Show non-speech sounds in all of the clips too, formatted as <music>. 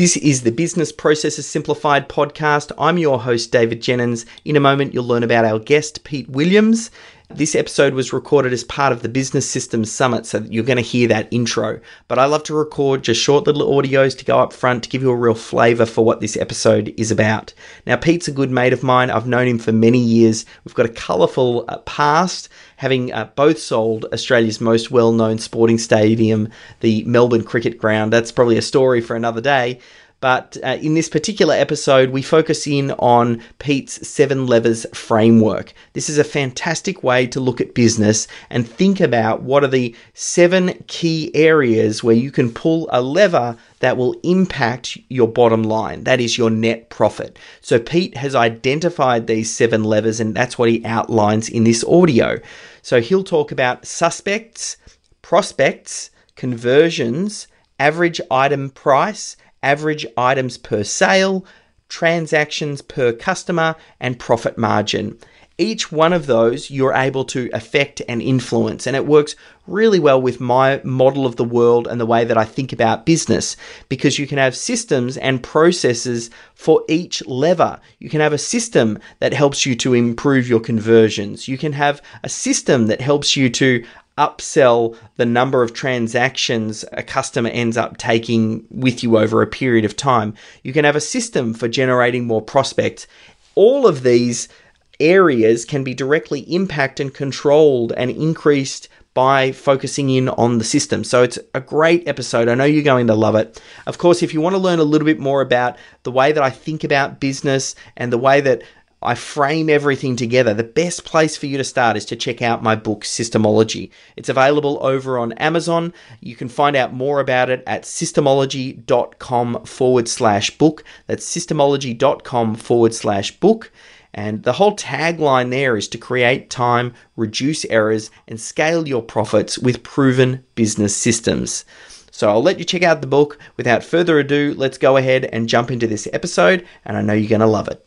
This is the Business Processes Simplified podcast. I'm your host, David Jennings. In a moment, you'll learn about our guest, Pete Williams. This episode was recorded as part of the Business Systems Summit, so you're going to hear that intro. But I love to record just short little audios to go up front to give you a real flavour for what this episode is about. Now, Pete's a good mate of mine. I've known him for many years. We've got a colourful uh, past, having uh, both sold Australia's most well known sporting stadium, the Melbourne Cricket Ground. That's probably a story for another day. But uh, in this particular episode, we focus in on Pete's seven levers framework. This is a fantastic way to look at business and think about what are the seven key areas where you can pull a lever that will impact your bottom line. That is your net profit. So Pete has identified these seven levers, and that's what he outlines in this audio. So he'll talk about suspects, prospects, conversions, average item price, average items per sale, transactions per customer, and profit margin. Each one of those you're able to affect and influence, and it works really well with my model of the world and the way that I think about business because you can have systems and processes for each lever. You can have a system that helps you to improve your conversions. You can have a system that helps you to upsell the number of transactions a customer ends up taking with you over a period of time. You can have a system for generating more prospects. All of these areas can be directly impacted and controlled and increased by focusing in on the system. So it's a great episode. I know you're going to love it. Of course, if you want to learn a little bit more about the way that I think about business and the way that I frame everything together. The best place for you to start is to check out my book, Systemology. It's available over on Amazon. You can find out more about it at systemology.com forward slash book. That's systemology.com forward slash book. And the whole tagline there is to create time, reduce errors, and scale your profits with proven business systems. So I'll let you check out the book. Without further ado, let's go ahead and jump into this episode, and I know you're going to love it.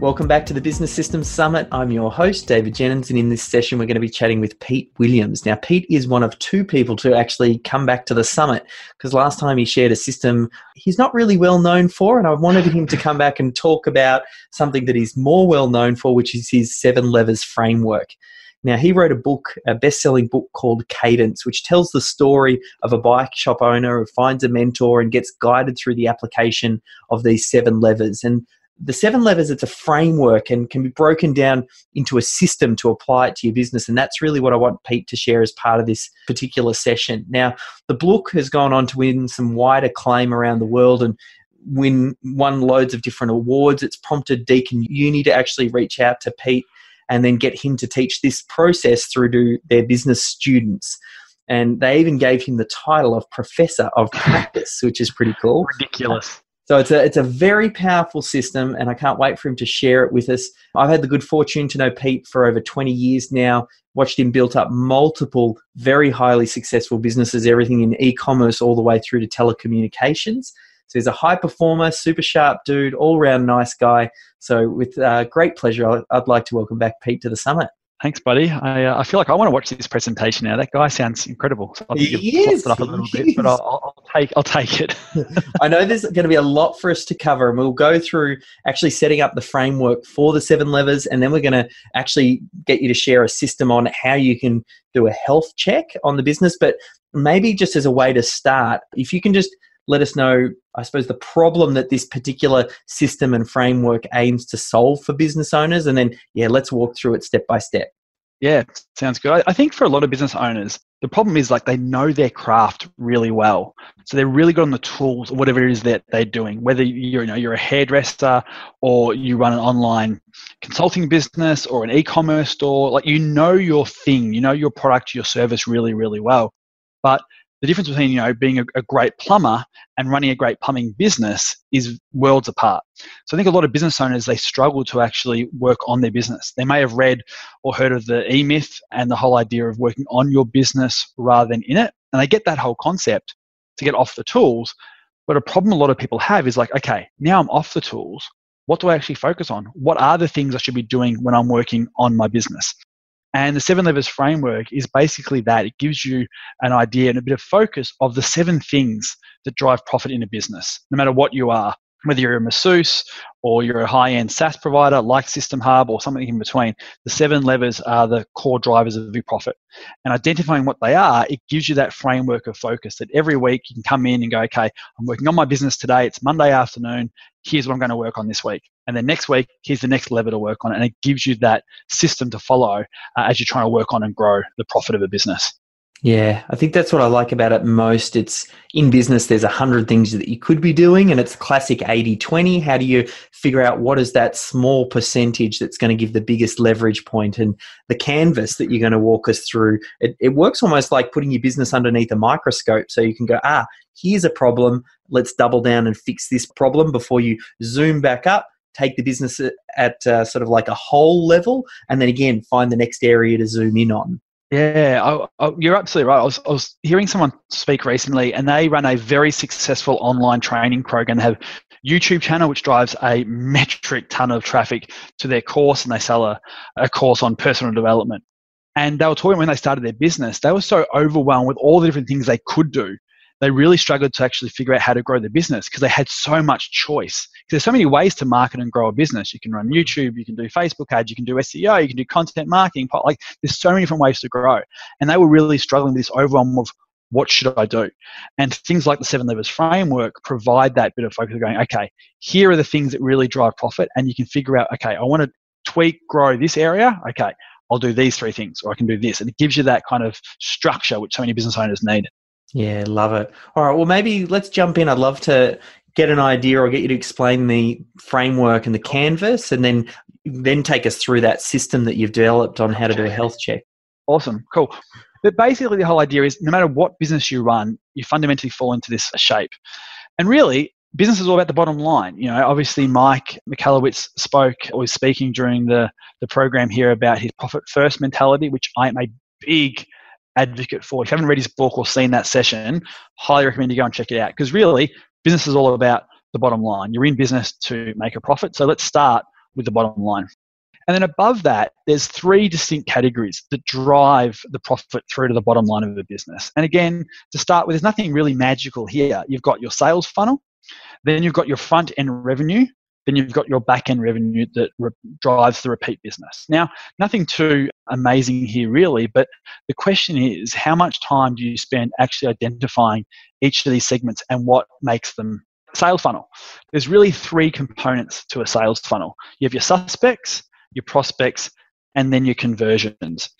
Welcome back to the Business Systems Summit. I'm your host, David Jennings, and in this session, we're going to be chatting with Pete Williams. Now, Pete is one of two people to actually come back to the summit because last time he shared a system he's not really well known for, and I wanted him to come back and talk about something that he's more well known for, which is his seven levers framework. Now, he wrote a book, a best selling book called Cadence, which tells the story of a bike shop owner who finds a mentor and gets guided through the application of these seven levers. And the seven levers it's a framework and can be broken down into a system to apply it to your business. And that's really what i want pete to share as part of this particular session. Now the book has gone on to win some wide acclaim around the world and win won loads of different awards. It's prompted deakin uni to actually reach out to pete and then get him to teach this process through to their business students. And they even gave him the title of professor of practice which is pretty cool. Ridiculous. So it's a it's a very powerful system, and I can't wait for him to share it with us. I've had the good fortune to know Pete for over 20 years now. Watched him build up multiple very highly successful businesses, everything in e-commerce all the way through to telecommunications. So he's a high performer, super sharp dude, all round nice guy. So with uh, great pleasure, I'd like to welcome back Pete to the summit. Thanks, buddy. I, uh, I feel like I want to watch this presentation now. That guy sounds incredible. So I think He is, it up a little bit, but I'll take I'll take it. <laughs> I know there's going to be a lot for us to cover, and we'll go through actually setting up the framework for the seven levers, and then we're going to actually get you to share a system on how you can do a health check on the business. But maybe just as a way to start, if you can just let us know, I suppose, the problem that this particular system and framework aims to solve for business owners, and then, yeah, let's walk through it step by step. Yeah, sounds good. I, think for a lot of business owners, the problem is like they know their craft really well, so they're really good on the tools, or whatever it is that they're doing. Whether you're you know you're a hairdresser or you run an online consulting business or an e-commerce store, like you know your thing, you know your product, your service really really well, but the difference between you know being a, a, great plumber and running a great plumbing business is worlds apart. So i think a lot of business owners they struggle to actually work on their business. They may have read or heard of the e-myth and the whole idea of working on your business rather than in it and they get that whole concept to get off the tools but a problem a lot of people have is like okay now i'm off the tools what do i actually focus on? What are the things i should be doing when i'm working on my business and the seven levers framework is basically that. It gives you an idea and a bit of focus of the seven things that drive profit in a business, no matter what you are whether you're a masseuse or you're a high-end SaaS provider like System Hub or something in between, the seven levers are the core drivers of your profit. And identifying what they are, it gives you that framework of focus that every week you can come in and go, okay, I'm working on my business today. It's Monday afternoon. Here's what I'm going to work on this week. And then next week, here's the next lever to work on. And it gives you that system to follow uh, as you're trying to work on and grow the profit of a business. Yeah, I think that's what I like about it most. It's in business, there's a hundred things that you could be doing, and it's classic 80 20. How do you figure out what is that small percentage that's going to give the biggest leverage point and the canvas that you're going to walk us through? It, it works almost like putting your business underneath a microscope so you can go, ah, here's a problem. Let's double down and fix this problem before you zoom back up take the business at, uh, sort of like a whole level and then again find the next area to zoom in on yeah, I, I, you're absolutely right. I was, I was hearing someone speak recently, and they run a very successful online training program. They have YouTube channel which drives a metric ton of traffic to their course, and they sell a, a course on personal development. And they were talking when they started their business, they were so overwhelmed with all the different things they could do they really struggled to actually figure out how to grow their business because they had so much choice. There's so many ways to market and grow a business. You can run YouTube, you can do Facebook ads, you can do SEO, you can do content marketing. Like there's so many different ways to grow. And they were really struggling with this overwhelm of what should I do? And things like the seven levers framework provide that bit of focus of going, okay, here are the things that really drive profit. And you can figure out, okay, I want to tweak, grow this area. Okay, I'll do these three things, or I can do this. And it gives you that kind of structure which so many business owners need. Yeah, love it. All right, well, maybe let's jump in. I'd love to get an idea or get you to explain the framework and the canvas, and then then take us through that system that you've developed on how to do a health check. Awesome, cool. But basically, the whole idea is no matter what business you run, you fundamentally fall into this shape. And really, business is all about the bottom line. You know, obviously, Mike Michalowicz spoke or was speaking during the, the program here about his profit first mentality, which I am a big advocate for. If you haven't read his book or seen that session, highly recommend you go and check it out because really, business is all about the bottom line. You're in business to make a profit. So let's start with the bottom line. And then above that, there's three distinct categories that drive the profit through to the bottom line of the business. And again, to start with, there's nothing really magical here. You've got your sales funnel, then you've got your front end revenue, then you've got your back end revenue that re- drives the repeat business. Now, nothing too amazing here, really, but the question is how much time do you spend actually identifying each of these segments and what makes them sales funnel? There's really three components to a sales funnel you have your suspects, your prospects, and then your conversions.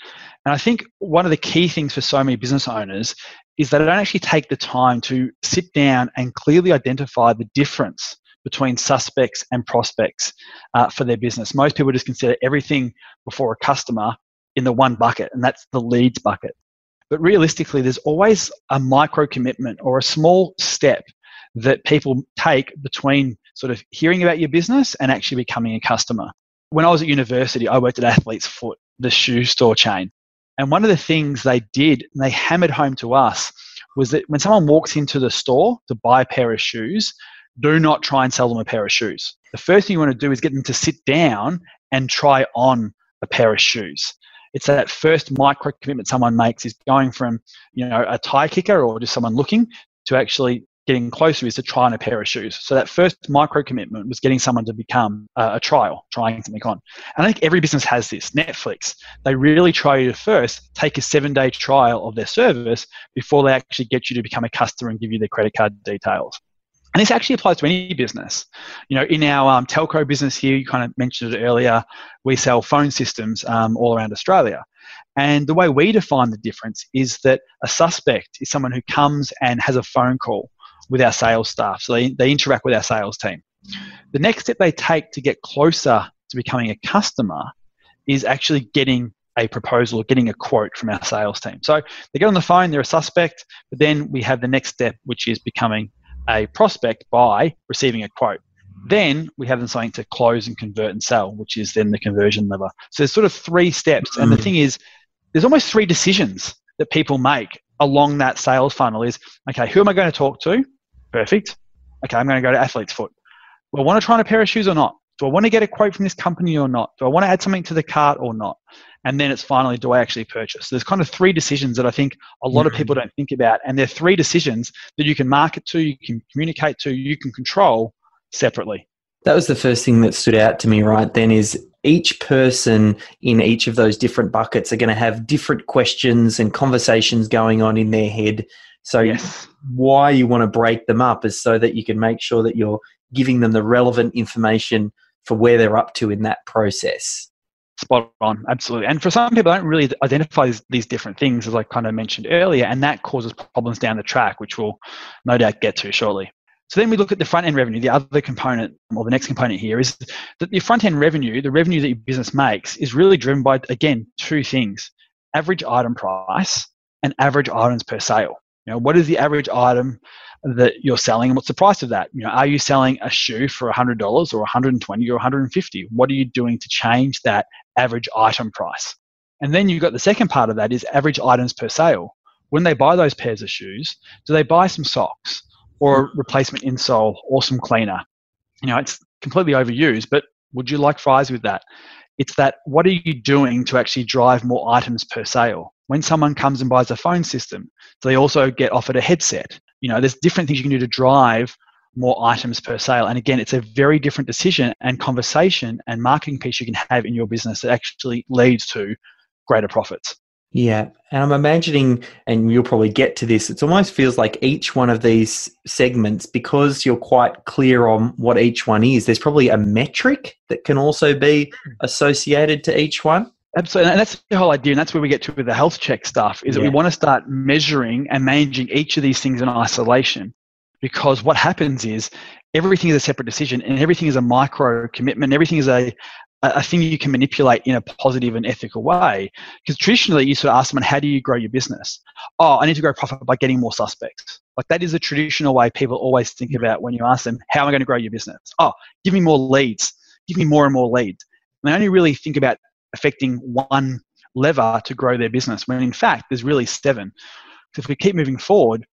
And I think one of the key things for so many business owners is they don't actually take the time to sit down and clearly identify the difference between suspects and prospects uh, for their business. Most people just consider everything before a customer in the one bucket, and that's the leads bucket. But realistically, there's always a micro commitment or a small step that people take between sort of hearing about your business and actually becoming a customer. When I was at university, I worked at Athlete's Foot, the shoe store chain. And one of the things they did, and they hammered home to us, was that when someone walks into the store to buy a pair of shoes, do not try and sell them a pair of shoes. The first thing you want to do is get them to sit down and try on a pair of shoes. It's that first micro commitment someone makes is going from, you know, a tie kicker or just someone looking to actually getting closer is to try on a pair of shoes. So that first micro commitment was getting someone to become uh, a trial, trying something on. And I think every business has this. Netflix, they really try you to first take a seven day trial of their service before they actually get you to become a customer and give you their credit card details. And this actually applies to any business. You know, in our um, telco business here, you kind of mentioned it earlier, we sell phone systems um, all around Australia. And the way we define the difference is that a suspect is someone who comes and has a phone call with our sales staff. So they, they interact with our sales team. The next step they take to get closer to becoming a customer is actually getting a proposal or getting a quote from our sales team. So they get on the phone, they're a suspect, but then we have the next step, which is becoming a prospect by receiving a quote. Hmm. Then we have them something to close and convert and sell, which is then the conversion lever. So there's sort of three steps. And the hmm. thing is, there's almost three decisions that people make along that sales funnel is okay, who am I going to talk to? Perfect. Okay, I'm going to go to Athlete's Foot. I want to try on a pair of shoes or not? Do I want to get a quote from this company or not? Do I want to add something to the cart or not? And then it's finally, do I actually purchase? There's kind of three decisions that I think a lot of mm-hmm. people don't think about. And they're three decisions that you can market to, you can communicate to, you can control separately. That was the first thing that stood out to me right then is each person in each of those different buckets are going to have different questions and conversations going on in their head. So Yes. why you want to break them up is so that you can make sure that you're giving them the relevant information for where they're up to in that process. Spot on, absolutely. And for some people, don't really identify these, these different things, as I kind of mentioned earlier, and that causes problems down the track, which we'll no doubt get to shortly. So then we look at the front end revenue. The other component, or the next component here, is that the front end revenue, the revenue that your business makes, is really driven by, again, two things average item price and average items per sale. You know, what is the average item that you're selling and what's the price of that? You know, are you selling a shoe for $100 or 120 or 150? What are you doing to change that average item price? And then you've got the second part of that is average items per sale. When they buy those pairs of shoes, do they buy some socks or a replacement insole or some cleaner? You know, it's completely overused, but would you like fries with that? It's that what are you doing to actually drive more items per sale? When someone comes and buys a phone system, do they also get offered a headset? You know, there's different things you can do to drive more items per sale. And again, it's a very different decision and conversation and marketing piece you can have in your business that actually leads to greater profits. Yeah, and I'm imagining, and you'll probably get to this, it almost feels like each one of these segments, because you're quite clear on what each one is, there's probably a metric that can also be hmm. associated to each one. Absolutely, and that's the whole idea, and that's where we get to with the health check stuff. Is that we want to start measuring and managing each of these things in isolation, because what happens is everything is a separate decision, and everything is a micro commitment. Everything is a a a thing you can manipulate in a positive and ethical way. Because traditionally, you sort of ask someone, "How do you grow your business?" Oh, I need to grow profit by getting more suspects. Like that is a traditional way people always think about when you ask them, "How am I going to grow your business?" Oh, give me more leads. Give me more and more leads. And they only really think about affecting one lever to grow their business when in fact there's really seven. So if we keep moving forward,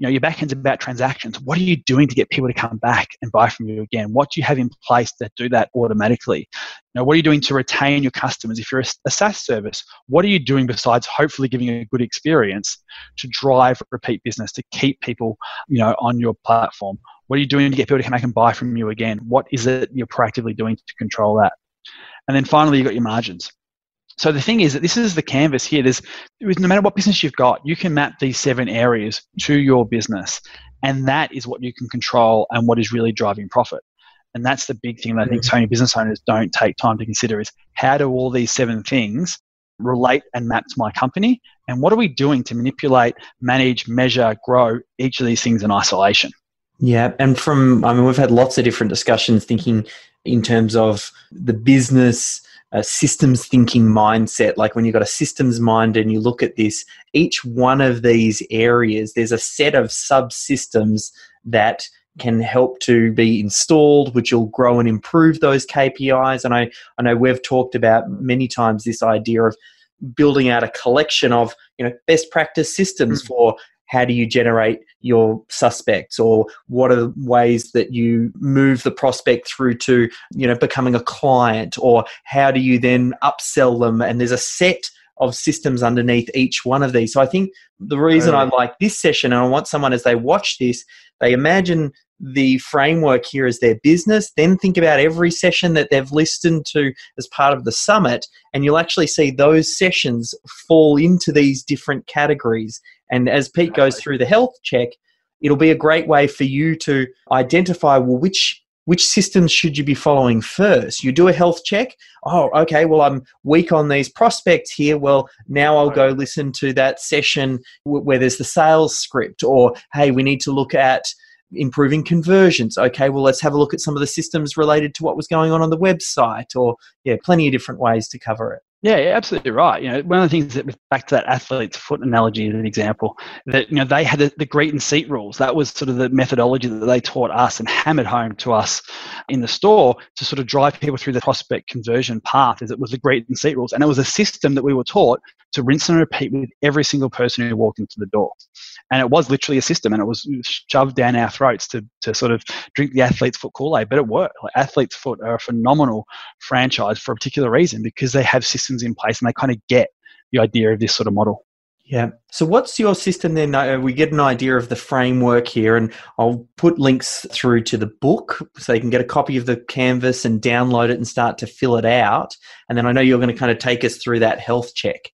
you know, your back end's about transactions. What are you doing to get people to come back and buy from you again? What do you have in place that do that automatically? You know, what are you doing to retain your customers? If you're a, a SaaS service, what are you doing besides hopefully giving a good experience to drive repeat business, to keep people, you know, on your platform? What are you doing to get people to come back and buy from you again? What is it you're proactively doing to control that? And then finally, you've got your margins. So the thing is that this is the canvas here. There's no matter what business you've got, you can map these seven areas to your business, and that is what you can control and what is really driving profit. And that's the big thing that I think so many business owners don't take time to consider is how do all these seven things relate and map to my company, and what are we doing to manipulate, manage, measure, grow each of these things in isolation? Yeah, and from I mean, we've had lots of different discussions thinking in terms of the business uh, systems thinking mindset. Like when you've got a systems mind and you look at this, each one of these areas, there's a set of subsystems that can help to be installed, which will grow and improve those KPIs. And I, I know we've talked about many times this idea of building out a collection of you know best practice systems for how do you generate your suspects? Or what are the ways that you move the prospect through to you know becoming a client? Or how do you then upsell them? And there's a set of systems underneath each one of these. So i think the reason i like this session and i want someone as they watch this they imagine the framework here as their business then think about every session that they've listened to as part of the summit and you'll actually see those sessions fall into these different categories and as Pete goes through the health check, it'll be a great way for you to identify well which which systems should you be following first? You do a health check. Oh, okay. Well, I'm weak on these prospects here. Well, now I'll go listen to that session where there's the sales script. Or hey, we need to look at improving conversions. Okay, well, let's have a look at some of the systems related to what was going on on the website. Or yeah, plenty of different ways to cover it. Yeah, absolutely right. You know, one of the things that back to that athlete's foot analogy as an example, that you know they had the, the greet and seat rules. That was sort of the methodology that they taught us and hammered home to us in the store to sort of drive people through the prospect conversion path. Is it was the greet and seat rules, and it was a system that we were taught to rinse and repeat with every single person who walked into the door. And it was literally a system, and it was shoved down our throats to to sort of drink the athlete's foot Kool Aid. But it worked. Like athlete's foot are a phenomenal franchise for a particular reason because they have systems systems in place and they kind of get the idea of this sort of model. Yeah. So, what's your system then? Uh, we get an idea of the framework here, and I'll put links through to the book so you can get a copy of the canvas and download it and start to fill it out. And then I know you're going to kind of take us through that health check.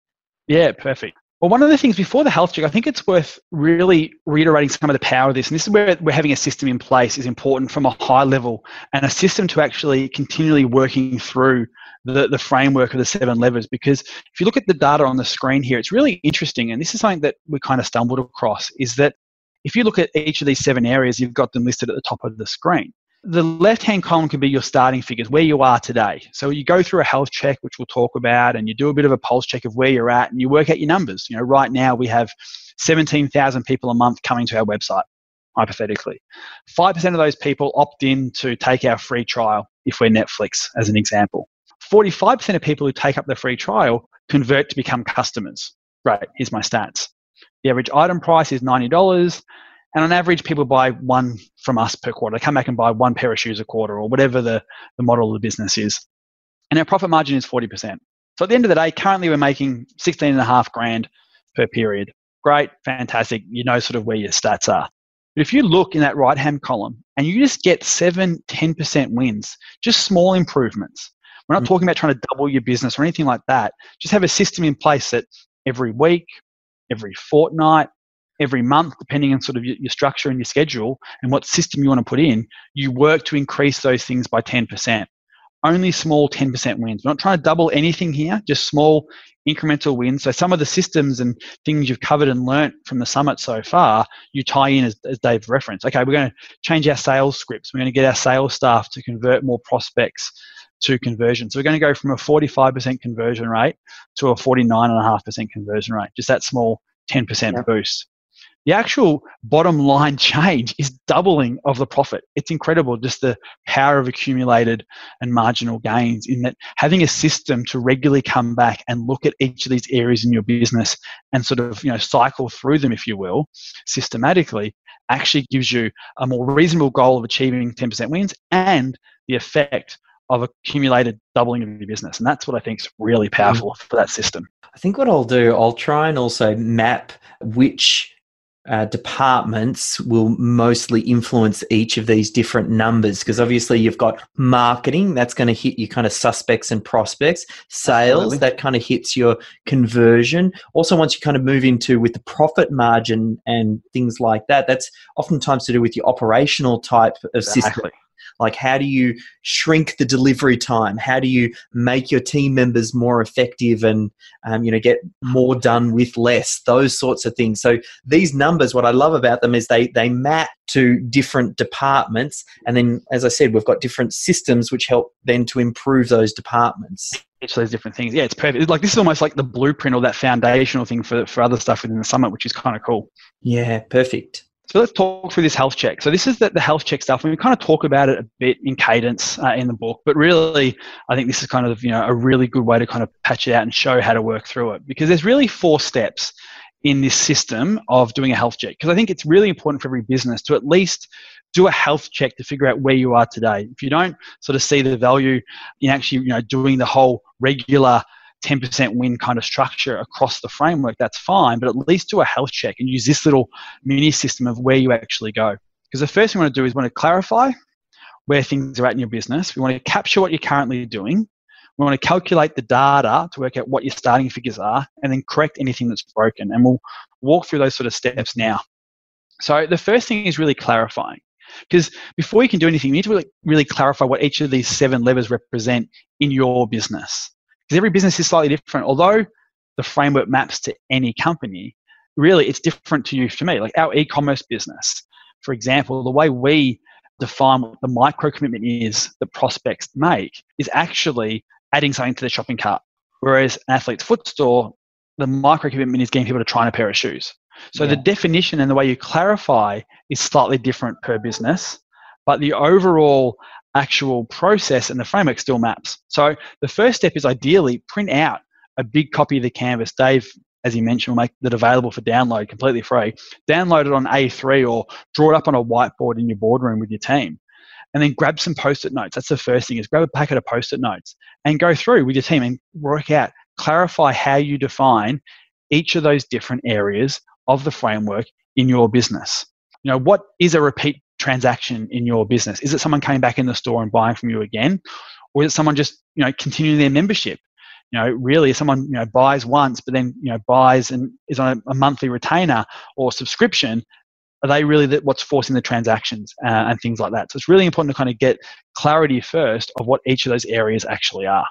Yeah, perfect. Well, one of the things before the health check, I think it's worth really reiterating some of the power of this. And this is where we're having a system in place is important from a high level and a system to actually continually working through the, the framework of the seven levers. Because if you look at the data on the screen here it's really interesting. And this is something that we kind of stumbled across is that if you look at each of these seven areas you've got them listed at the top of the screen the left hand column can be your starting figures where you are today. So you go through a health check which we'll talk about and you do a bit of a pulse check of where you're at and you work out your numbers. You know right now we have 17,000 people a month coming to our website hypothetically. 5% of those people opt in to take our free trial if we're netflix as an example. 45% of people who take up the free trial convert to become customers. Right, here's my stats. The average item price is $90, and on average, people buy one from us per quarter. They come back and buy one pair of shoes a quarter or whatever the, the model of the business is. And our profit margin is 40%. So at the end of the day, currently we're making 16 and a half grand per period. Great, fantastic. You know sort of where your stats are. But if you look in that right hand column and you just get 7, 10% wins, just small improvements, we're not mm. talking about trying to double your business or anything like that. Just have a system in place that every week, every fortnight, every month, depending on sort of your, your structure and your schedule and what system you want to put in, you work to increase those things by 10%. Only small 10% wins. We're not trying to double anything here, just small incremental wins. So some of the systems and things you've covered and learnt from the summit so far, you tie in as, as Dave referenced. Okay, we're going to change our sales scripts. We're going to get our sales staff to convert more prospects to conversion. So we're going to go from a 45% conversion rate to a 49.5% conversion rate, just that small 10% yep. boost. The actual bottom line <laughs> change is doubling of the profit. It's incredible, just the power of accumulated and marginal gains in that having a system to regularly come back and look at each of these areas in your business and sort of, you know, cycle through them, if you will, systematically actually gives you a more reasonable goal of achieving 10% wins and the effect of accumulated doubling of your business. And that's what I think is really powerful mm. for that system. I think what I'll do, I'll try and also map which uh, departments will mostly influence each of these different numbers because obviously you've got marketing that's going to hit your kind of suspects and prospects sales Absolutely. that kind of hits your conversion also once you kind of move into with the profit margin and things like that that's oftentimes to do with your operational type of exactly. system like, how do you shrink the delivery time? How do you make your team members more effective and, um, you know, get more done with less? Those sorts of things. So these numbers, what I love about them is they they map to different departments, and then, as I said, we've got different systems which help then to improve those departments each of those different things. Yeah, it's perfect. Like this is almost like the blueprint or that foundational thing for for other stuff within the summit, which is kind of cool. Yeah, perfect. So let's talk through this health check. So this is the, the health check stuff, and we kind of talk about it a bit in cadence uh, in the book. But really, I think this is kind of you know a really good way to kind of patch it out and show how to work through it because there's really four steps in this system of doing a health check. Because I think it's really important for every business to at least do a health check to figure out where you are today. If you don't sort of see the value in actually you know doing the whole regular 10% win kind of structure across the framework, that's fine, but at least do a health check and use this little mini system of where you actually go. Because the first thing we want to do is we want to clarify where things are at in your business. We want to capture what you're currently doing. We want to calculate the data to work out what your starting figures are and then correct anything that's broken. And we'll walk through those sort of steps now. So the first thing is really clarifying. Because before you can do anything, you need to really, really clarify what each of these seven levers represent in your business because every business is slightly different. Although the framework maps to any company, really it's different to you, to me. Like our e-commerce business, for example, the way we define what the micro commitment is that prospects make is actually adding something to the shopping cart. Whereas an athlete's foot store, the micro commitment is getting people to try on a pair of shoes. So Yeah. the definition and the way you clarify is slightly different per business, but the overall actual process and the framework still maps. So the first step is ideally print out a big copy of the canvas. Dave, as you mentioned, will make that available for download completely free. Download it on A3 or draw it up on a whiteboard in your boardroom with your team. And then grab some post-it notes. That's the first thing is grab a packet of post-it notes and go through with your team and work out, clarify how you define each of those different areas of the framework in your business. You know, what is a repeat transaction in your business? Is it someone coming back in the store and buying from you again? Or is it someone just, you know, continuing their membership? You know, really, if someone, you know, buys once, but then, you know, buys and is on a, a monthly retainer or subscription, are they really the, what's forcing the transactions uh, and things like that? So it's really important to kind of get clarity first of what each of those areas actually are.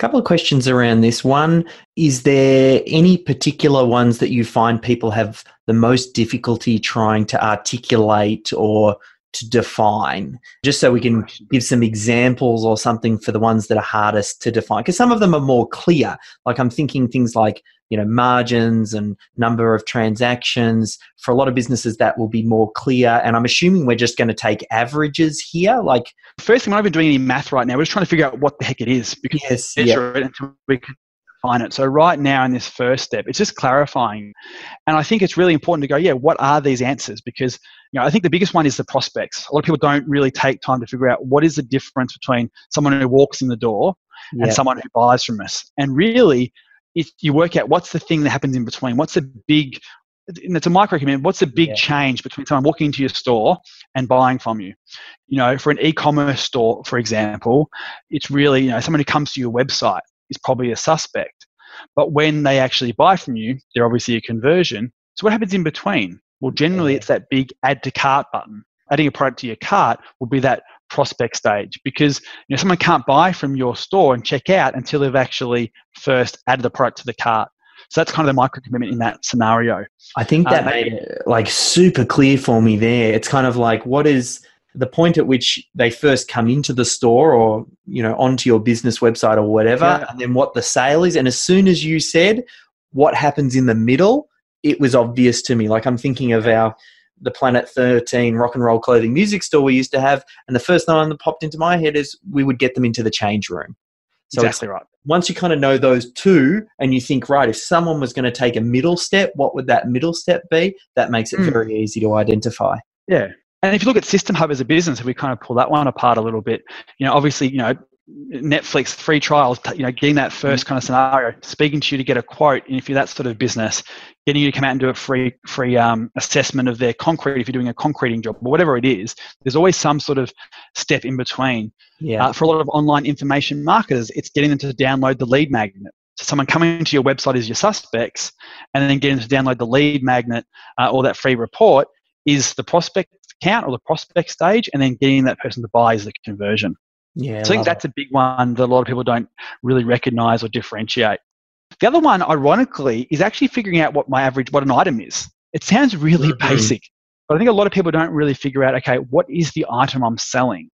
Couple of questions around this. One, is there any particular ones that you find people have the most difficulty trying to articulate or to define? Just so we can give some examples or something for the ones that are hardest to define. Because some of them are more clear. Like I'm thinking things like, you know, margins and number of transactions. For a lot of businesses, that will be more clear. And I'm assuming we're just going to take averages here. Like, First thing, we're not even doing any math right now. We're just trying to figure out what the heck it is because yes, yeah, it until we can define it. So right now in this first step, it's just clarifying. And I think it's really important to go, yeah, what are these answers? Because you know, I think the biggest one is the prospects. A lot of people don't really take time to figure out what is the difference between someone who walks in the door yeah. and someone who buys from us. And really, if you work out what's the thing that happens in between, what's the big, and it's a micro commitment, what's the big Yeah. change between someone walking into your store and buying from you? You know, for an e-commerce store, for example, it's really, you know, someone who comes to your website is probably a suspect. But when they actually buy from you, they're obviously a conversion. So what happens in between? Well, generally it's that big add to cart button. Adding a product to your cart will be that prospect stage because you know someone can't buy from your store and check out until they've actually first added the product to the cart. So that's kind of the micro commitment in that scenario. I think that Um, made it like super clear for me there. It's kind of like what is the point at which they first come into the store or you know onto your business website or whatever Yeah. and then what the sale is and as soon as you said what happens in the middle it was obvious to me like i'm thinking of our the planet 13 rock and roll clothing music store we used to have and the first line that popped into my head is we would get them into the change room so exactly right. once you kind of know those two and you think right if someone was going to take a middle step what would that middle step be that makes it Mm. very easy to identify Yeah. And if you look at System Hub as a business, if we kind of pull that one apart a little bit, you know, obviously, you know, Netflix free trials, you know, getting that first kind of scenario, speaking to you to get a quote, and if you're that sort of business, getting you to come out and do a free free um, assessment of their concrete if you're doing a concreting job or whatever it is, there's always some sort of step in between. yeah Uh, for a lot of online information marketers, it's getting them to download the lead magnet. So someone coming to your website is your suspects, and then getting them to download the lead magnet uh, or that free report is the prospect count or the prospect stage, and then getting that person to buy is the conversion. yeah So I think that's a big one that a lot of people don't really recognize or differentiate. The other one, ironically, is actually figuring out what my average, what an item is. It sounds really Mhm. basic, but I think a lot of people don't really figure out, okay, what is the item I'm selling?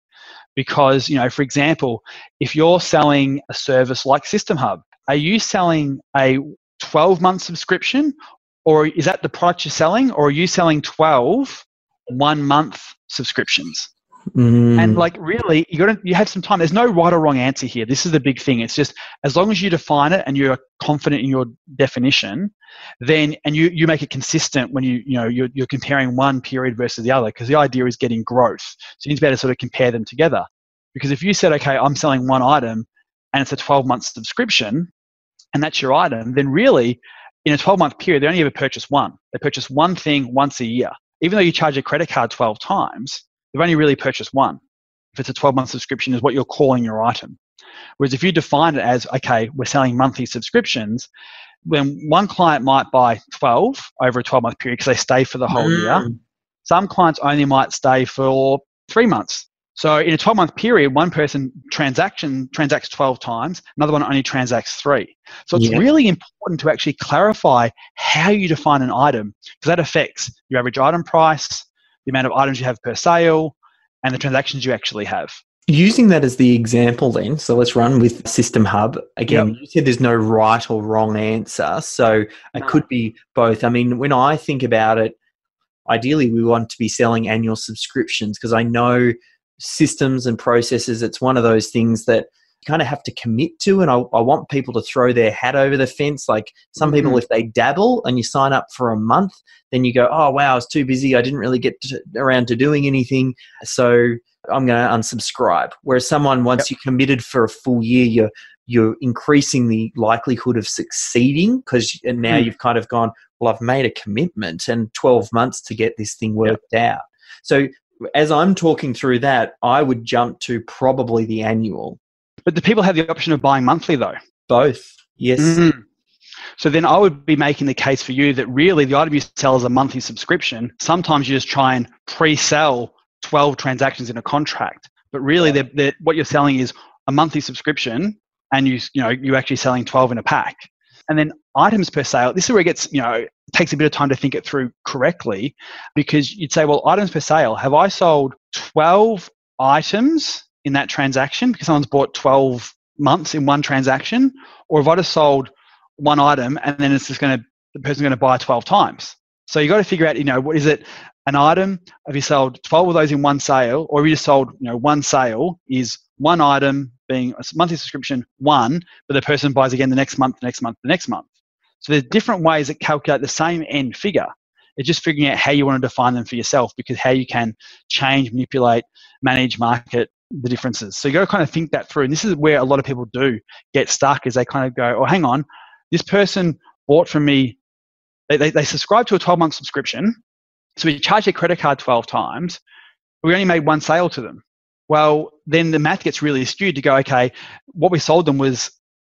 Because, you know, for example, if you're selling a service like System Hub, are you selling a 12 month subscription or is that the product you're selling or are you selling 12 one month subscriptions? Mm, And like really, you got to you have some time. There's no right or wrong answer here. This is the big thing. It's just as long as you define it and you're confident in your definition, then and you you make it consistent when you you know you're, you're comparing one period versus the other because the idea is getting growth. So you need to be able to sort of compare them together. Because if you said, okay, I'm selling one item and it's a 12 month subscription, and that's your item, then really in a 12 month period they only ever purchase one. They purchase one thing once a year. Even though you charge a credit card 12 times, they've only really purchased one. If it's a 12 month subscription, is what you're calling your item. Whereas if you define it as, okay, we're selling monthly subscriptions, then one client might buy 12 over a 12 month period because they stay for the whole year. mm, Some clients only might stay for three months. So in a 12 month period, one person transaction transacts 12 times, another one only transacts three. So it's Yeah. really important to actually clarify how you define an item because that affects your average item price, the amount of items you have per sale, and the transactions you actually have. Using that as the example, then, so let's run with System Hub. Again, Yep. you said there's no right or wrong answer. So it No. could be both. I mean, when I think about it, ideally we want to be selling annual subscriptions because I know systems and processes, it's one of those things that you kind of have to commit to. And I, I want people to throw their hat over the fence. Like some people, Mhm. if they dabble and you sign up for a month, then you go, oh, wow, I was too busy. I didn't really get to, around to doing anything. So I'm going to unsubscribe. Whereas someone, once you're committed for a full year, you're you're increasing the likelihood of succeeding because now Hmm. you've kind of gone, well, I've made a commitment and 12 months to get this thing worked out. So as I'm talking through that, I would jump to probably the annual. But do people have the option of buying monthly though? Both. Yes. Mm. So then I would be making the case for you that really the item you sell is a monthly subscription. Sometimes you just try and pre-sell 12 transactions in a contract, but really they're, they're, what you're selling is a monthly subscription and you, you know, you're actually selling 12 in a pack. And then items per sale, this is where it gets, you know, takes a bit of time to think it through correctly because you'd say, well, items per sale, have I sold 12 items in that transaction because someone's bought 12 months in one transaction? Or have I just sold one item and then it's just going to, the person's going to buy 12 times? So you got to figure out, you know, what is it an item? Have you sold 12 of those in one sale? Or have you just sold, you know, one sale is one item being a monthly subscription, one, but the person buys again the next month, the next month, the next month. So there's different ways that calculate the same end figure. It's just figuring out how you want to define them for yourself because how you can change, manipulate, manage, market the differences. So you got to kind of think that through. And this is where a lot of people do get stuck is they kind of go, oh, hang on, this person bought from me, they, they, they subscribe to a 12 month subscription. So we charge their credit card 12 times. We only made one sale to them. Well, then the math gets really skewed to go, okay, what we sold them was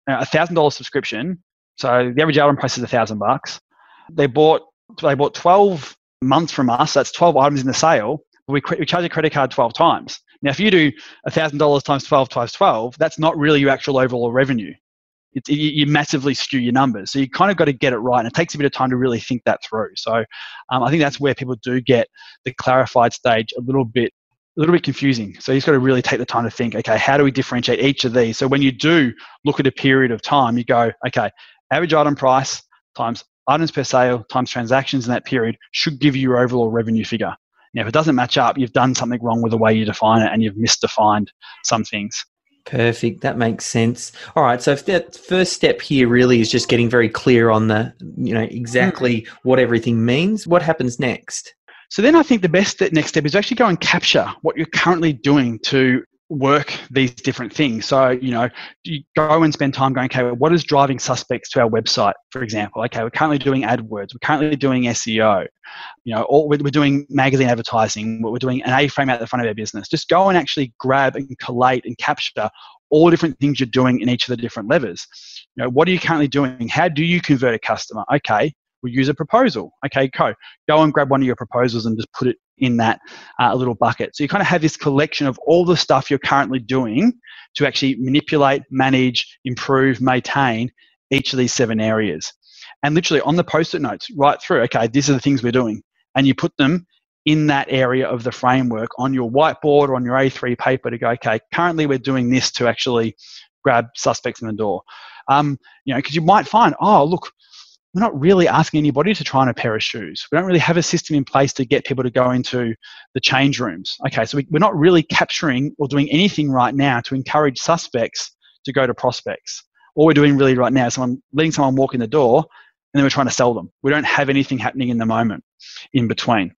a thousand dollar subscription. So the average item price is a thousand bucks. They bought they bought 12 months from us. That's 12 items in the sale. We, we charge a credit card 12 times. Now, if you do a $1,000 times 12 times 12, that's not really your actual overall revenue. It's, you, you massively skew your numbers. So you kind of got to get it right. And it takes a bit of time to really think that through. So um, I think that's where people do get the clarified stage a little bit a little bit confusing. So you've got to really take the time to think, okay, how do we differentiate each of these? So when you do look at a period of time, you go, okay, average item price times items per sale times transactions in that period should give you your overall revenue figure. Now, if it doesn't match up, you've done something wrong with the way you define it and you've misdefined some things. Perfect. That makes sense. All right. So if that first step here really is just getting very clear on the, you know, exactly mm. what everything means, what happens next? So then I think the best next step is actually go and capture what you're currently doing to work these different things. So, you know, you go and spend time going, okay, well, what is driving suspects to our website, for example? Okay, we're currently doing AdWords, we're currently doing SEO, you know, or we're doing magazine advertising, we're doing an A-frame out the front of our business. Just go and actually grab and collate and capture all different things you're doing in each of the different levers. You know, what are you currently doing? How do you convert a customer? Okay, we use a proposal. Okay, go. Go and grab one of your proposals and just put it in that uh, little bucket. So you kind of have this collection of all the stuff you're currently doing to actually manipulate, manage, improve, maintain each of these seven areas. And literally on the post it notes, right through, okay, these are the things we're doing. And you put them in that area of the framework on your whiteboard or on your A3 paper to go, okay, currently we're doing this to actually grab suspects in the door. Um, you know, because you might find, oh, look, we're not really asking anybody to try on a pair of shoes. We don't really have a system in place to get people to go into the change rooms. Okay, so we, we're not really capturing or doing anything right now to encourage suspects to go to prospects. All we're doing really right now is someone letting someone walk in the door and then we're trying to sell them. We don't have anything happening in the moment in between.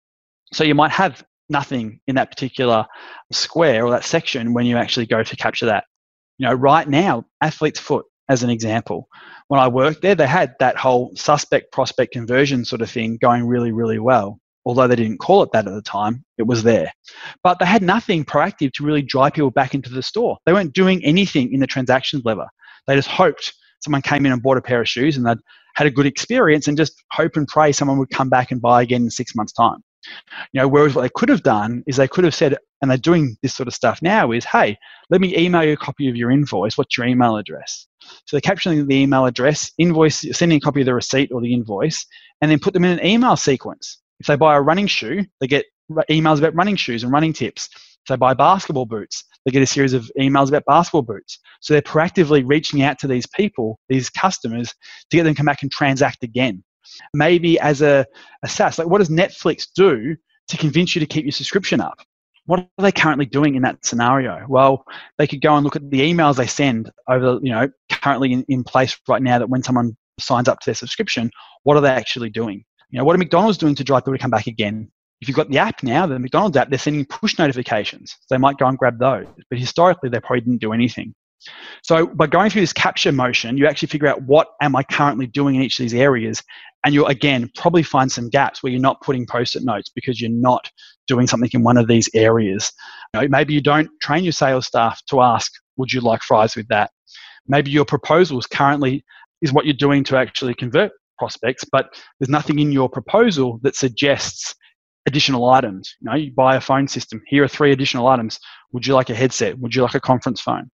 So you might have nothing in that particular square or that section when you actually go to capture that. You know, right now, Athlete's Foot, as an example, when I worked there, they had that whole suspect prospect conversion sort of thing going really, really well. Although they didn't call it that at the time, it was there. But they had nothing proactive to really drive people back into the store. They weren't doing anything in the transactions lever. They just hoped someone came in and bought a pair of shoes and they'd had a good experience and just hope and pray someone would come back and buy again in six months' time. You know, whereas what they could have done is they could have said, and they're doing this sort of stuff now, is hey, let me email you a copy of your invoice. What's your email address? So they're capturing the email address, invoice, sending a copy of the receipt or the invoice, and then put them in an email sequence. If they buy a running shoe, they get emails about running shoes and running tips. If they buy basketball boots, they get a series of emails about basketball boots. So they're proactively reaching out to these people, these customers, to get them to come back and transact again. Maybe as a, a SaaS, like what does Netflix do to convince you to keep your subscription up? What are they currently doing in that scenario? Well, they could go and look at the emails they send over, you know, currently in, in place right now that when someone signs up to their subscription, what are they actually doing? You know, what are McDonald's doing to drive people to come back again? If you've got the app now, the McDonald's app, they're sending push notifications. They might go and grab those. But historically, they probably didn't do anything. So by going through this capture motion, you actually figure out what am I currently doing in each of these areas. And you'll again probably find some gaps where you're not putting post-it notes because you're not doing something in one of these areas. You know, maybe you don't train your sales staff to ask, would you like fries with that? Maybe your proposals currently is what you're doing to actually convert prospects, but there's nothing in your proposal that suggests additional items. You know, you buy a phone system. Here are three additional items. Would you like a headset? Would you like a conference phone?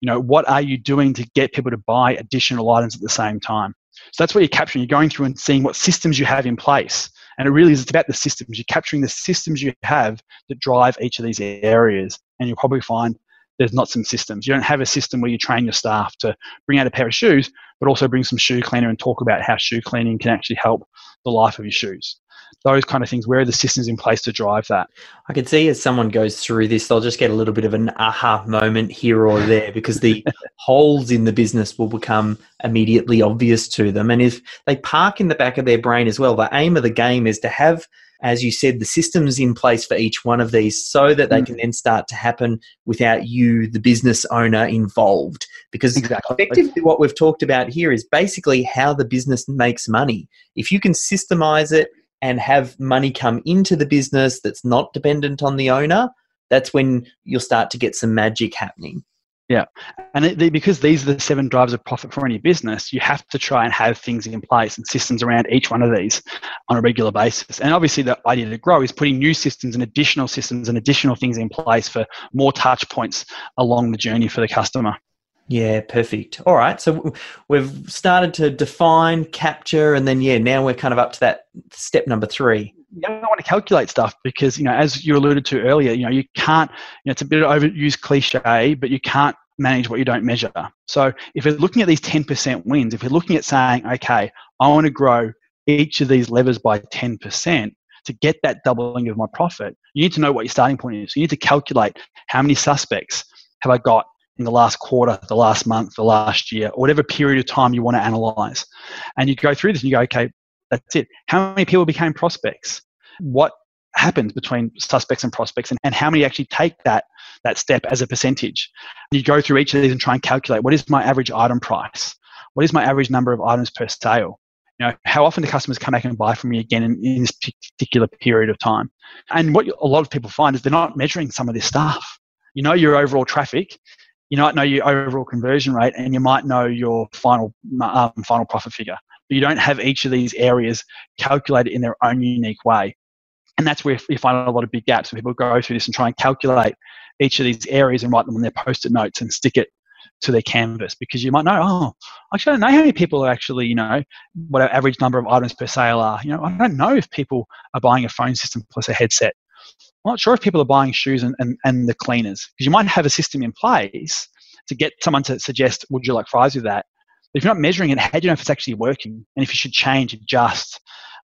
You know, what are you doing to get people to buy additional items at the same time? So that's what you're capturing. You're going through and seeing what systems you have in place. And it really is it's about the systems. You're capturing the systems you have that drive each of these areas. And you'll probably find there's not some systems. You don't have a system where you train your staff to bring out a pair of shoes, but also bring some shoe cleaner and talk about how shoe cleaning can actually help the life of your shoes those kind of things. Where are the systems in place to drive that? I can see as someone goes through this, they'll just get a little bit of an aha moment here or there because the <laughs> holes in the business will become immediately obvious to them. And if they park in the back of their brain as well, the aim of the game is to have as you said, the systems in place for each one of these so that they mm. can then start to happen without you, the business owner, involved. Because exactly. effectively, what we've talked about here is basically how the business makes money. If you can systemize it, and have money come into the business that's not dependent on the owner, that's when you'll start to get some magic happening. Yeah. And it, because these are the seven drivers of profit for any business, you have to try and have things in place and systems around each one of these on a regular basis. And obviously, the idea to grow is putting new systems and additional systems and additional things in place for more touch points along the journey for the customer. Yeah, perfect. All right. So we've started to define, capture, and then, yeah, now we're kind of up to that step number three. You don't want to calculate stuff because, you know, as you alluded to earlier, you know, you can't, you know, it's a bit of overused cliche, but you can't manage what you don't measure. So if you're looking at these 10% wins, if you're looking at saying, okay, I want to grow each of these levers by 10%, to get that doubling of my profit, you need to know what your starting point is. You need to calculate how many suspects have I got in the last quarter, the last month, the last year, or whatever period of time you want to analyze. And you go through this and you go, okay, that's it. How many people became prospects? What happens between suspects and prospects and, and how many actually take that that step as a percentage? You go through each of these and try and calculate what is my average item price? What is my average number of items per sale? You know, how often do customers come back and buy from me again in, in this particular period of time? And what a lot of people find is they're not measuring some of this stuff. You know your overall traffic, you might know your overall conversion rate and you might know your final um, final profit figure but you don't have each of these areas calculated in their own unique way. And that's where you find a lot of big gaps. People go through this and try and calculate each of these areas and write them on their post-it notes and stick it to their canvas because you might know oh actually i don't know how many people are actually you know what our average number of items per sale are. You know i don't know if people are buying a phone system plus a headset I'm not sure if people are buying shoes and, and, and the cleaners because you might have a system in place to get someone to suggest, would you like fries with that? But if you're not measuring it, how do you know if it's actually working and if you should change, adjust,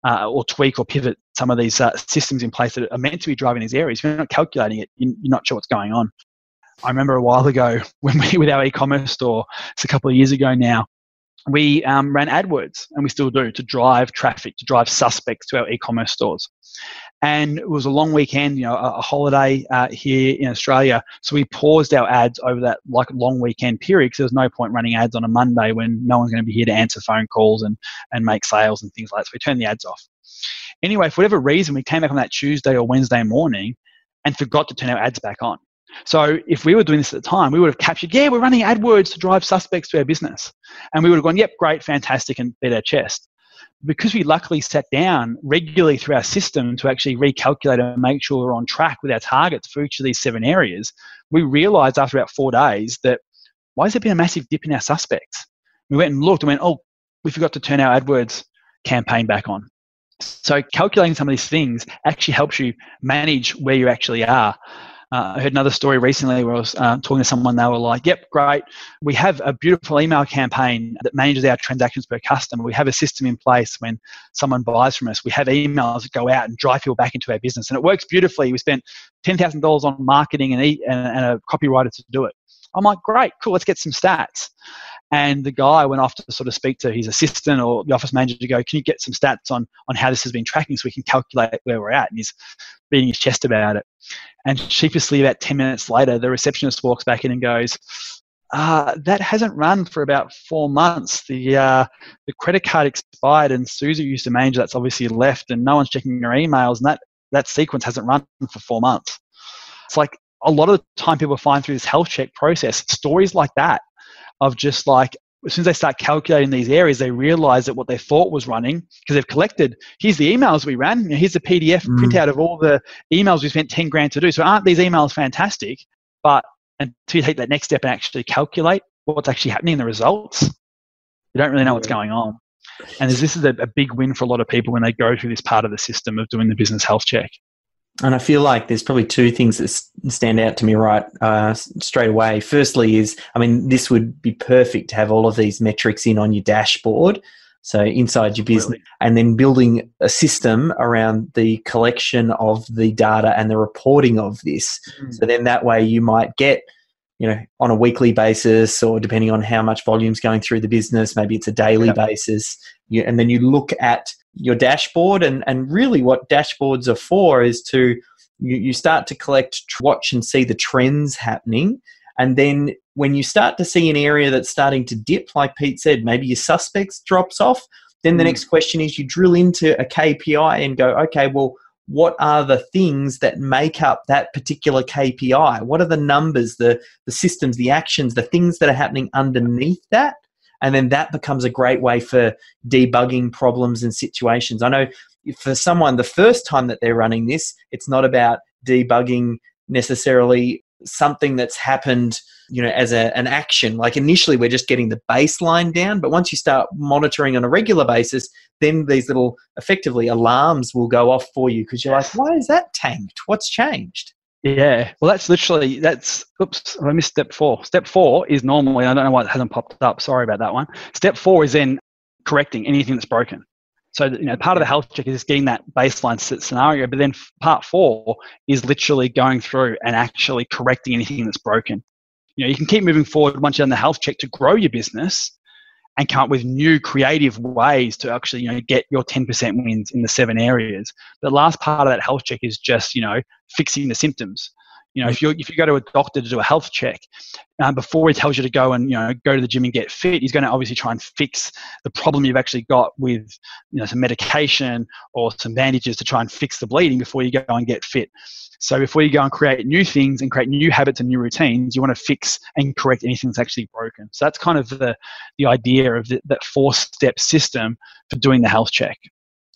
uh, or tweak or pivot some of these uh, systems in place that are meant to be driving these areas? If you're not calculating it, you're not sure what's going on. I remember a while ago <laughs> when we, with our e-commerce store, it's a couple of years ago now, we um, ran AdWords, and we still do, to drive traffic, to drive suspects to our e-commerce stores. And it was a long weekend, you know, a, holiday uh, here in Australia. So we paused our ads over that like long weekend period because there was no point running ads on a Monday when no one's going to be here to answer phone calls and, and make sales and things like that. So we turned the ads off. Anyway, for whatever reason, we came back on that Tuesday or Wednesday morning and forgot to turn our ads back on. So if we were doing this at the time, we would have captured, yeah, we're running AdWords to drive suspects to our business. And we would have gone, yep, great, fantastic, and beat our chest. Because we luckily sat down regularly through our system to actually recalculate and make sure we're on track with our targets for each of these seven areas, we realized after about four days that why has there been a massive dip in our suspects? We went and looked and went, oh, we forgot to turn our AdWords campaign back on. So calculating some of these things actually helps you manage where you actually are Uh, I heard another story recently where I was uh, talking to someone. They were like, "Yep, great. We have a beautiful email campaign that manages our transactions per customer. We have a system in place when someone buys from us. We have emails that go out and drive people back into our business, and it works beautifully. We spent ten thousand dollars on marketing and, e- and, and a copywriter to do it. I'm like, great, cool. Let's get some stats. And the guy went off to sort of speak to his assistant or the office manager to go, can you get some stats on, on how this has been tracking so we can calculate where we're at? And he's beating his chest about it. And sheepishly, about 10 minutes later, the receptionist walks back in and goes, uh, that hasn't run for about four months. The uh, the credit card expired, and Susie used to manage that's obviously left, and no one's checking her emails, and that that sequence hasn't run for four months. It's like a lot of the time people find through this health check process stories like that of just like as soon as they start calculating these areas, they realize that what they thought was running because they've collected. Here's the emails we ran. Here's the PDF mm. printout of all the emails we spent ten grand to do. So aren't these emails fantastic? But until you take that next step and actually calculate what's actually happening in the results, you don't really know what's going on. And this is a, a big win for a lot of people when they go through this part of the system of doing the business health check. And I feel like there's probably two things that stand out to me right uh, straight away. Firstly, is I mean, this would be perfect to have all of these metrics in on your dashboard. So inside your business, and then building a system around the collection of the data and the reporting of this. Mm. So then that way you might get, you know, on a weekly basis or depending on how much volume's going through the business, maybe it's a daily yep. basis. You, and then you look at your dashboard and, and really what dashboards are for is to you, you start to collect watch and see the trends happening and then when you start to see an area that's starting to dip like pete said maybe your suspects drops off then the mm. next question is you drill into a kpi and go okay well what are the things that make up that particular kpi what are the numbers the the systems the actions the things that are happening underneath that and then that becomes a great way for debugging problems and situations. I know for someone, the first time that they're running this, it's not about debugging necessarily something that's happened you know as a, an action like initially we're just getting the baseline down but once you start monitoring on a regular basis then these little effectively alarms will go off for you because you're like why is that tanked what's changed yeah, well, that's literally that's. Oops, I missed step four. Step four is normally I don't know why it hasn't popped up. Sorry about that one. Step four is then correcting anything that's broken. So you know, part of the health check is getting that baseline scenario, but then part four is literally going through and actually correcting anything that's broken. You know, you can keep moving forward once you're on the health check to grow your business, and come up with new creative ways to actually you know get your 10% wins in the seven areas. The last part of that health check is just you know fixing the symptoms you know if you if you go to a doctor to do a health check um, before he tells you to go and you know go to the gym and get fit he's going to obviously try and fix the problem you've actually got with you know some medication or some bandages to try and fix the bleeding before you go and get fit so before you go and create new things and create new habits and new routines, you want to fix and correct anything that's actually broken. So that's kind of the, the idea of the, that four step system for doing the health check.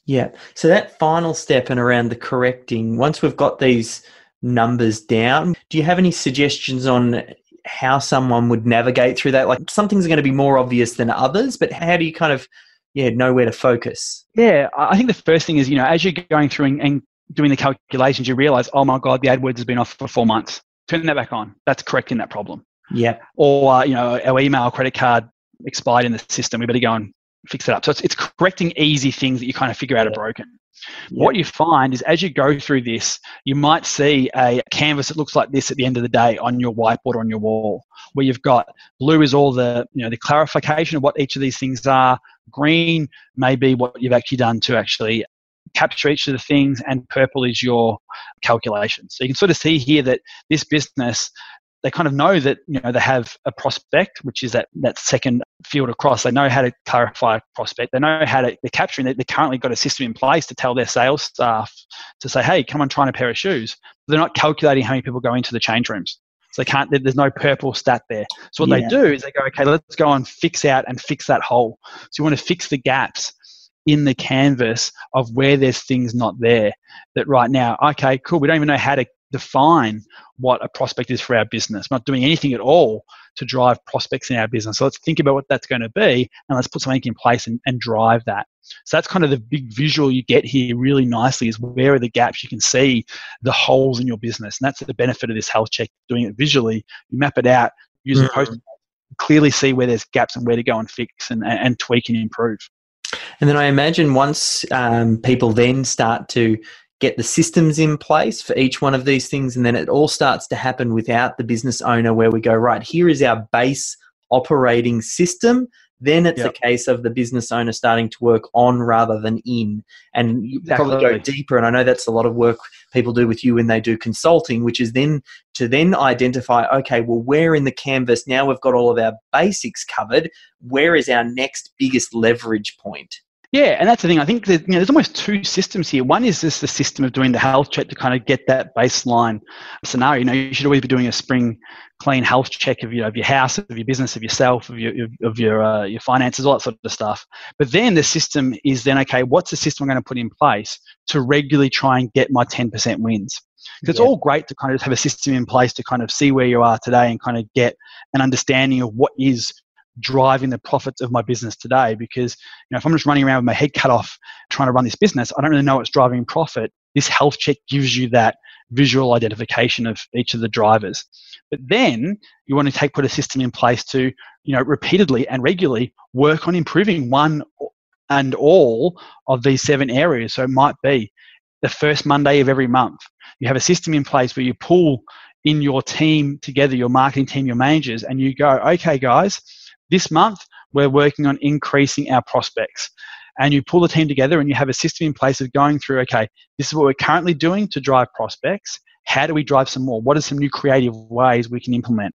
Yeah. So that final step and around the correcting, once we've got these numbers down, do you have any suggestions on how someone would navigate through that? Like some things are going to be more obvious than others, but how do you kind of yeah know where to focus? Yeah, I think the first thing is you know as you're going through and, and doing the calculations, you realize, oh my God, the AdWords has been off for four months. Turn that back on. That's correcting that problem. Yeah. Or, uh, you know, our email credit card expired in the system. We better go and fix it up. So it's, it's correcting easy things that you kind of figure out are broken. Yeah. What you find is as you go through this, you might see a canvas that looks like this at the end of the day on your whiteboard or on your wall, where you've got blue is all the you know the clarification of what each of these things are. Green may be what you've actually done to actually capture each of the things, and purple is your calculation. So you can sort of see here that this business, they kind of know that you know they have a prospect, which is that that second field across. They know how to clarify a prospect. They know how to they're capturing. They, they currently got a system in place to tell their sales staff to say, "Hey, come on, try on a pair of shoes." They're not calculating how many people go into the change rooms. So they can't. There's no purple stat there. So what yeah. they do is they go, okay, let's go and fix out and fix that hole. So you want to fix the gaps in the canvas of where there's things not there that right now okay cool we don't even know how to define what a prospect is for our business. We're not doing anything at all to drive prospects in our business. So let's think about what that's going to be and let's put something in place and, and drive that. So that's kind of the big visual you get here really nicely is where are the gaps you can see the holes in your business. And that's the benefit of this health check, doing it visually. You map it out, use mm-hmm. post clearly see where there's gaps and where to go and fix and, and tweak and improve. And then I imagine once um, people then start to get the systems in place for each one of these things, and then it all starts to happen without the business owner, where we go, right, here is our base operating system then it's yep. a case of the business owner starting to work on rather than in. And you exactly. probably go deeper. And I know that's a lot of work people do with you when they do consulting, which is then to then identify, okay, well, where in the canvas now we've got all of our basics covered, where is our next biggest leverage point? Yeah, and that's the thing. I think that, you know, there's almost two systems here. One is just the system of doing the health check to kind of get that baseline scenario. You know, you should always be doing a spring clean health check of, you know, of your house, of your business, of yourself, of your of your uh, your finances, all that sort of stuff. But then the system is then okay. What's the system I'm going to put in place to regularly try and get my 10% wins? Because it's all great to kind of have a system in place to kind of see where you are today and kind of get an understanding of what is driving the profits of my business today because you know if i'm just running around with my head cut off trying to run this business i don't really know what's driving profit. This health check gives you that visual identification of each of the drivers. But then you want to take put a system in place to you know repeatedly and regularly work on improving one and all of these seven areas. So it might be the first monday of every month. You have a system in place where you pull in your team together your marketing team your managers and you go okay guys this month, we're working on increasing our prospects. And you pull the team together and you have a system in place of going through, okay, this is what we're currently doing to drive prospects. How do we drive some more? What are some new creative ways we can implement?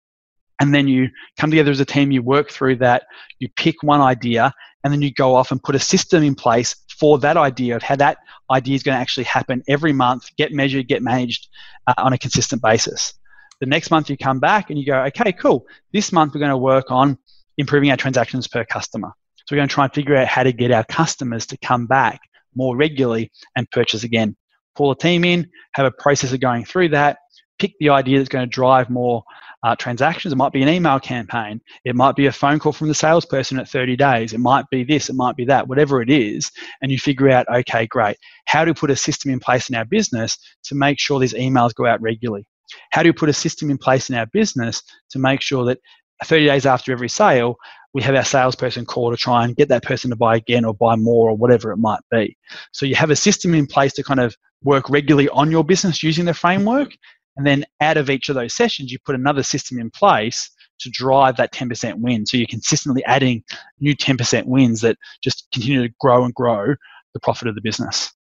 And then you come together as a team, you work through that, you pick one idea, and then you go off and put a system in place for that idea of how that idea is going to actually happen every month, get measured, get managed uh, on a consistent basis. The next month you come back and you go, okay, cool. This month we're going to work on improving our transactions per customer. So we're going to try and figure out how to get our customers to come back more regularly and purchase again. Pull a team in, have a process of going through that, pick the idea that's going to drive more uh, transactions. It might be an email campaign. It might be a phone call from the salesperson at 30 days. It might be this, it might be that, whatever it is. And you figure out, okay, great. How do we put a system in place in our business to make sure these emails go out regularly? How do we put a system in place in our business to make sure that 30 days after every sale, we have our salesperson call to try and get that person to buy again or buy more or whatever it might be. So you have a system in place to kind of work regularly on your business using the framework. And then out of each of those sessions, you put another system in place to drive that 10% win. So you're consistently adding new 10% wins that just continue to grow and grow the profit of the business.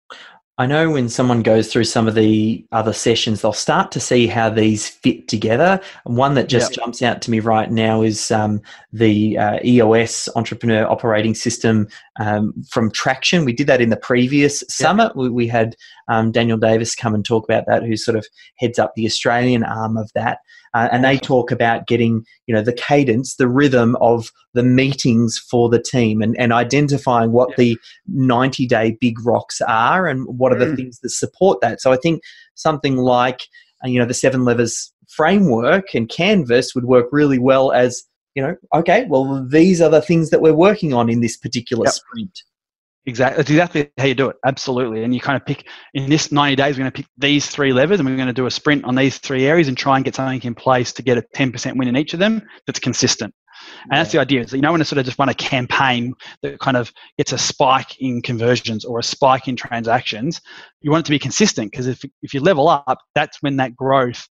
I know when someone goes through some of the other sessions, they'll start to see how these fit together. And one that just yep. jumps out to me right now is um, the uh, EOS Entrepreneur Operating System um, from Traction. We did that in the previous yep. summit. We, we had um, Daniel Davis come and talk about that, who sort of heads up the Australian arm of that. Uh, and they talk about getting you know the cadence the rhythm of the meetings for the team and, and identifying what yeah. the 90 day big rocks are and what are the mm. things that support that so i think something like uh, you know the seven levers framework and canvas would work really well as you know okay well these are the things that we're working on in this particular yep. sprint Exactly. That's exactly how you do it. Absolutely. And you kind of pick in this 90 days, we're going to pick these three levers and we're going to do a sprint on these three areas and try and get something in place to get a 10% win in each of them that's consistent. And yeah. that's the idea. So you don't want to sort of just run a campaign that kind of gets a spike in conversions or a spike in transactions. You want it to be consistent because if, if you level up, that's when that growth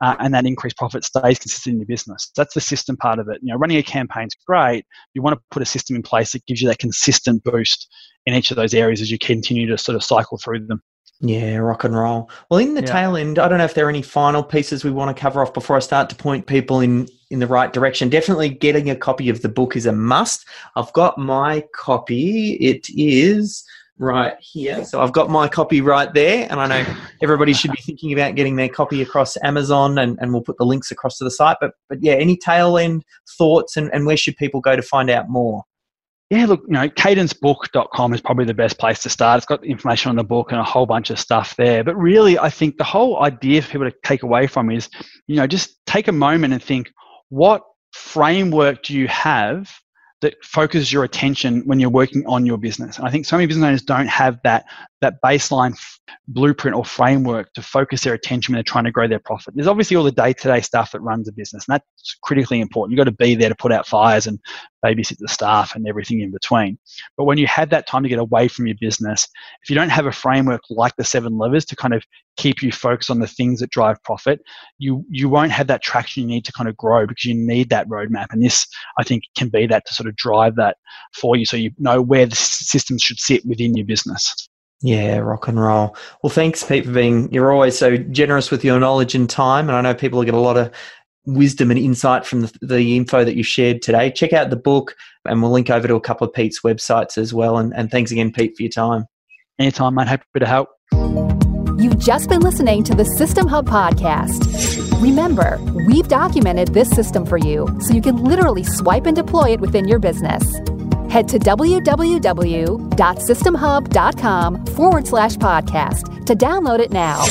uh, and that increased profit stays consistent in your business. That's the system part of it. You know, running a campaign is great. You want to put a system in place that gives you that consistent boost in each of those areas as you continue to sort of cycle through them. Yeah, rock and roll. Well, in the yeah. tail end, I don't know if there are any final pieces we want to cover off before I start to point people in in the right direction. Definitely getting a copy of the book is a must. I've got my copy. It is right here. So I've got my copy right there, and I know everybody should be thinking about getting their copy across Amazon, and, and we'll put the links across to the site. But but yeah, any tail end thoughts, and, and where should people go to find out more? Yeah, look, you know, cadencebook.com is probably the best place to start. It's got information on the book and a whole bunch of stuff there. But really, I think the whole idea for people to take away from is, you know, just take a moment and think, what framework do you have that focuses your attention when you're working on your business. And I think so many business owners don't have that that baseline f- blueprint or framework to focus their attention when they're trying to grow their profit. There's obviously all the day-to-day stuff that runs a business, and that's critically important. You've got to be there to put out fires and babysit the staff and everything in between. But when you have that time to get away from your business, if you don't have a framework like the seven levers to kind of keep you focused on the things that drive profit, you you won't have that traction you need to kind of grow because you need that roadmap. And this, I think, can be that to sort of drive that for you, so you know where the systems should sit within your business. Yeah, rock and roll. Well, thanks, Pete, for being. You're always so generous with your knowledge and time, and I know people get a lot of wisdom and insight from the, the info that you shared today. Check out the book, and we'll link over to a couple of Pete's websites as well. And, and thanks again, Pete, for your time. Anytime, mate. Happy to help. You've just been listening to the System Hub podcast. Remember, we've documented this system for you so you can literally swipe and deploy it within your business. Head to www.systemhub.com forward slash podcast to download it now.